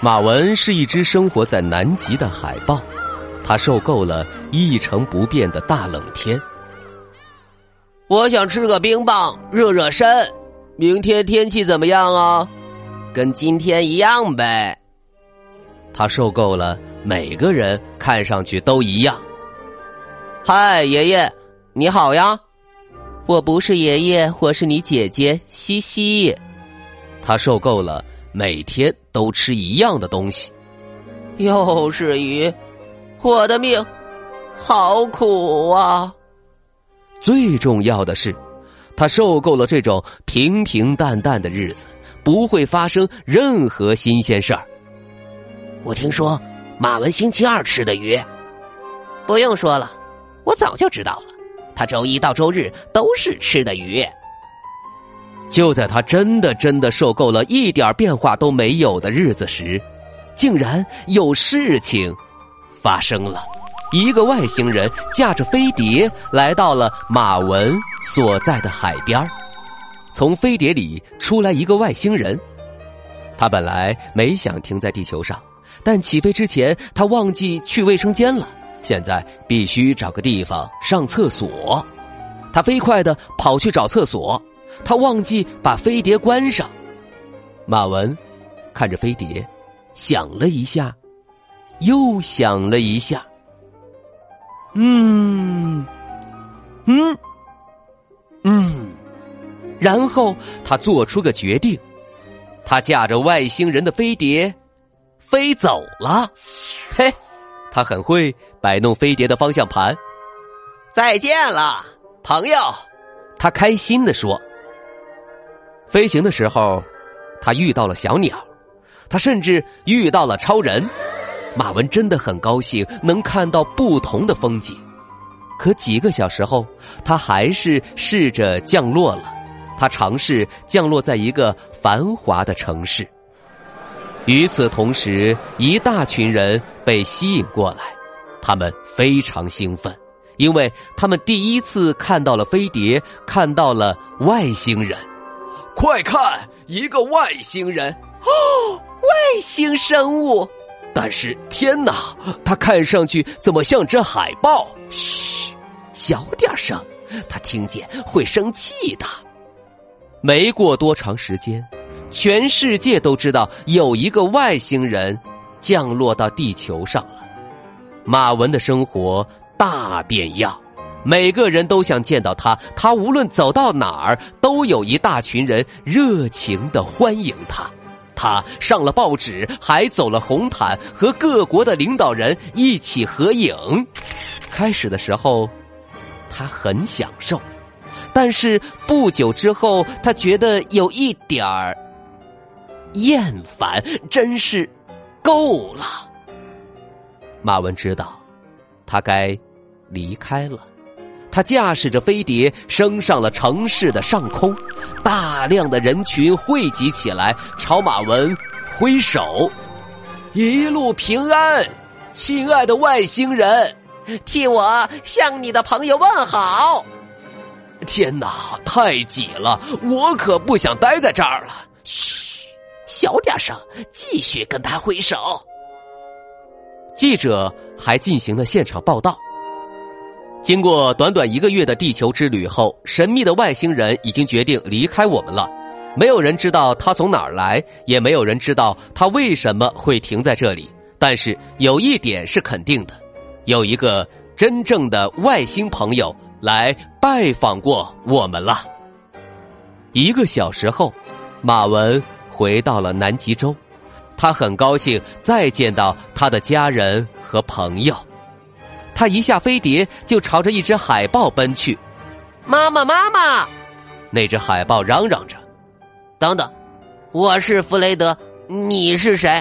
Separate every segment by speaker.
Speaker 1: 马文是一只生活在南极的海豹，它受够了一成不变的大冷天。
Speaker 2: 我想吃个冰棒热热身。明天天气怎么样啊？跟今天一样呗。
Speaker 1: 他受够了每个人看上去都一样。
Speaker 2: 嗨，爷爷，你好呀。
Speaker 3: 我不是爷爷，我是你姐姐西西。
Speaker 1: 他受够了。每天都吃一样的东西，
Speaker 2: 又是鱼，我的命，好苦啊！
Speaker 1: 最重要的是，他受够了这种平平淡淡的日子，不会发生任何新鲜事儿。
Speaker 2: 我听说马文星期二吃的鱼，不用说了，我早就知道了，他周一到周日都是吃的鱼。
Speaker 1: 就在他真的真的受够了一点变化都没有的日子时，竟然有事情发生了。一个外星人驾着飞碟来到了马文所在的海边从飞碟里出来一个外星人，他本来没想停在地球上，但起飞之前他忘记去卫生间了，现在必须找个地方上厕所。他飞快的跑去找厕所。他忘记把飞碟关上。马文看着飞碟，想了一下，又想了一下。嗯，嗯，嗯，然后他做出个决定，他驾着外星人的飞碟飞走了。嘿，他很会摆弄飞碟的方向盘。
Speaker 2: 再见了，朋友，
Speaker 1: 他开心的说。飞行的时候，他遇到了小鸟，他甚至遇到了超人。马文真的很高兴能看到不同的风景。可几个小时后，他还是试着降落了。他尝试降落在一个繁华的城市。与此同时，一大群人被吸引过来，他们非常兴奋，因为他们第一次看到了飞碟，看到了外星人。
Speaker 2: 快看，一个外星人
Speaker 3: 哦，外星生物。
Speaker 1: 但是天哪，他看上去怎么像只海豹？
Speaker 3: 嘘，小点声，他听见会生气的。
Speaker 1: 没过多长时间，全世界都知道有一个外星人降落到地球上了。马文的生活大变样。每个人都想见到他，他无论走到哪儿，都有一大群人热情的欢迎他。他上了报纸，还走了红毯，和各国的领导人一起合影。开始的时候，他很享受，但是不久之后，他觉得有一点儿厌烦，真是够了。马文知道，他该离开了。他驾驶着飞碟升上了城市的上空，大量的人群汇集起来，朝马文挥手：“一路平安，亲爱的外星人，
Speaker 2: 替我向你的朋友问好。”
Speaker 1: 天哪，太挤了，我可不想待在这儿了。
Speaker 3: 嘘，小点声，继续跟他挥手。
Speaker 1: 记者还进行了现场报道。经过短短一个月的地球之旅后，神秘的外星人已经决定离开我们了。没有人知道他从哪儿来，也没有人知道他为什么会停在这里。但是有一点是肯定的：有一个真正的外星朋友来拜访过我们了。一个小时后，马文回到了南极洲，他很高兴再见到他的家人和朋友。他一下飞碟就朝着一只海豹奔去。
Speaker 2: 妈妈，妈妈！
Speaker 1: 那只海豹嚷嚷着：“
Speaker 2: 等等，我是弗雷德，你是谁？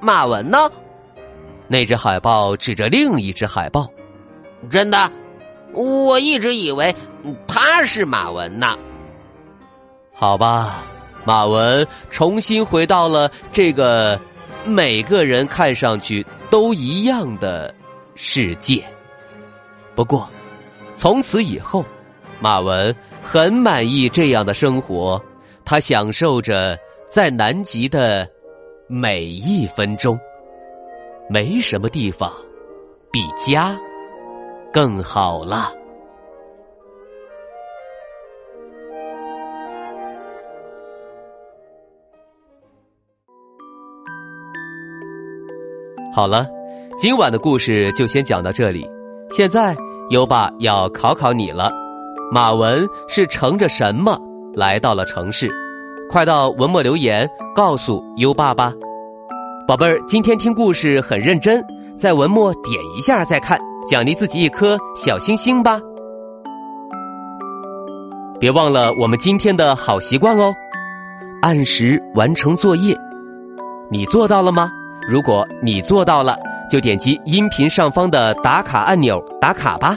Speaker 2: 马文呢？”
Speaker 1: 那只海豹指着另一只海豹：“
Speaker 2: 真的，我一直以为他是马文呢。”
Speaker 1: 好吧，马文重新回到了这个每个人看上去都一样的世界。不过，从此以后，马文很满意这样的生活，他享受着在南极的每一分钟。没什么地方比家更好了。好了，今晚的故事就先讲到这里。现在优爸要考考你了：马文是乘着什么来到了城市？快到文末留言告诉优爸吧。宝贝儿，今天听故事很认真，在文末点一下再看，奖励自己一颗小星星吧。别忘了我们今天的好习惯哦，按时完成作业。你做到了吗？如果你做到了，就点击音频上方的打卡按钮打卡吧。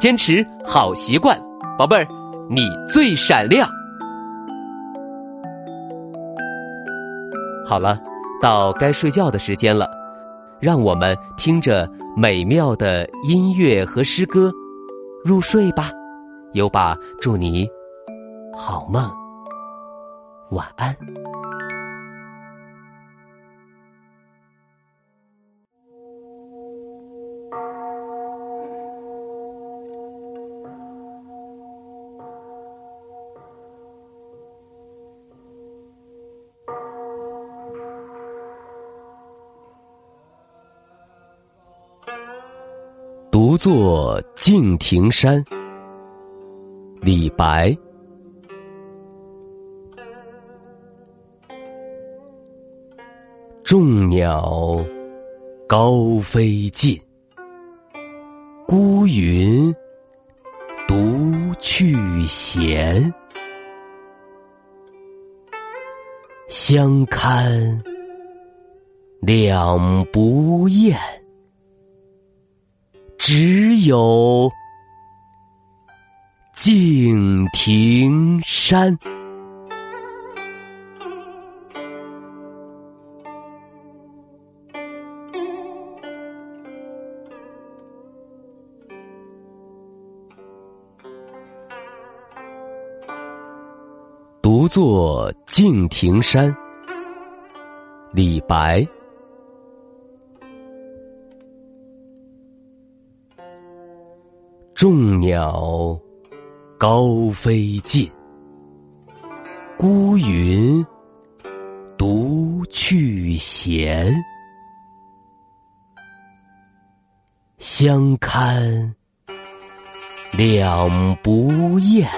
Speaker 1: 坚持好习惯，宝贝儿，你最闪亮。好了，到该睡觉的时间了，让我们听着美妙的音乐和诗歌入睡吧。优爸祝你好梦，晚安。独坐敬亭山，李白。众鸟高飞尽，孤云独去闲。相看两不厌。只有敬亭山，独坐敬亭山。李白。众鸟高飞尽，孤云独去闲。相看两不厌，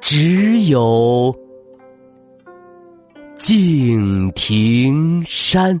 Speaker 1: 只有敬亭山。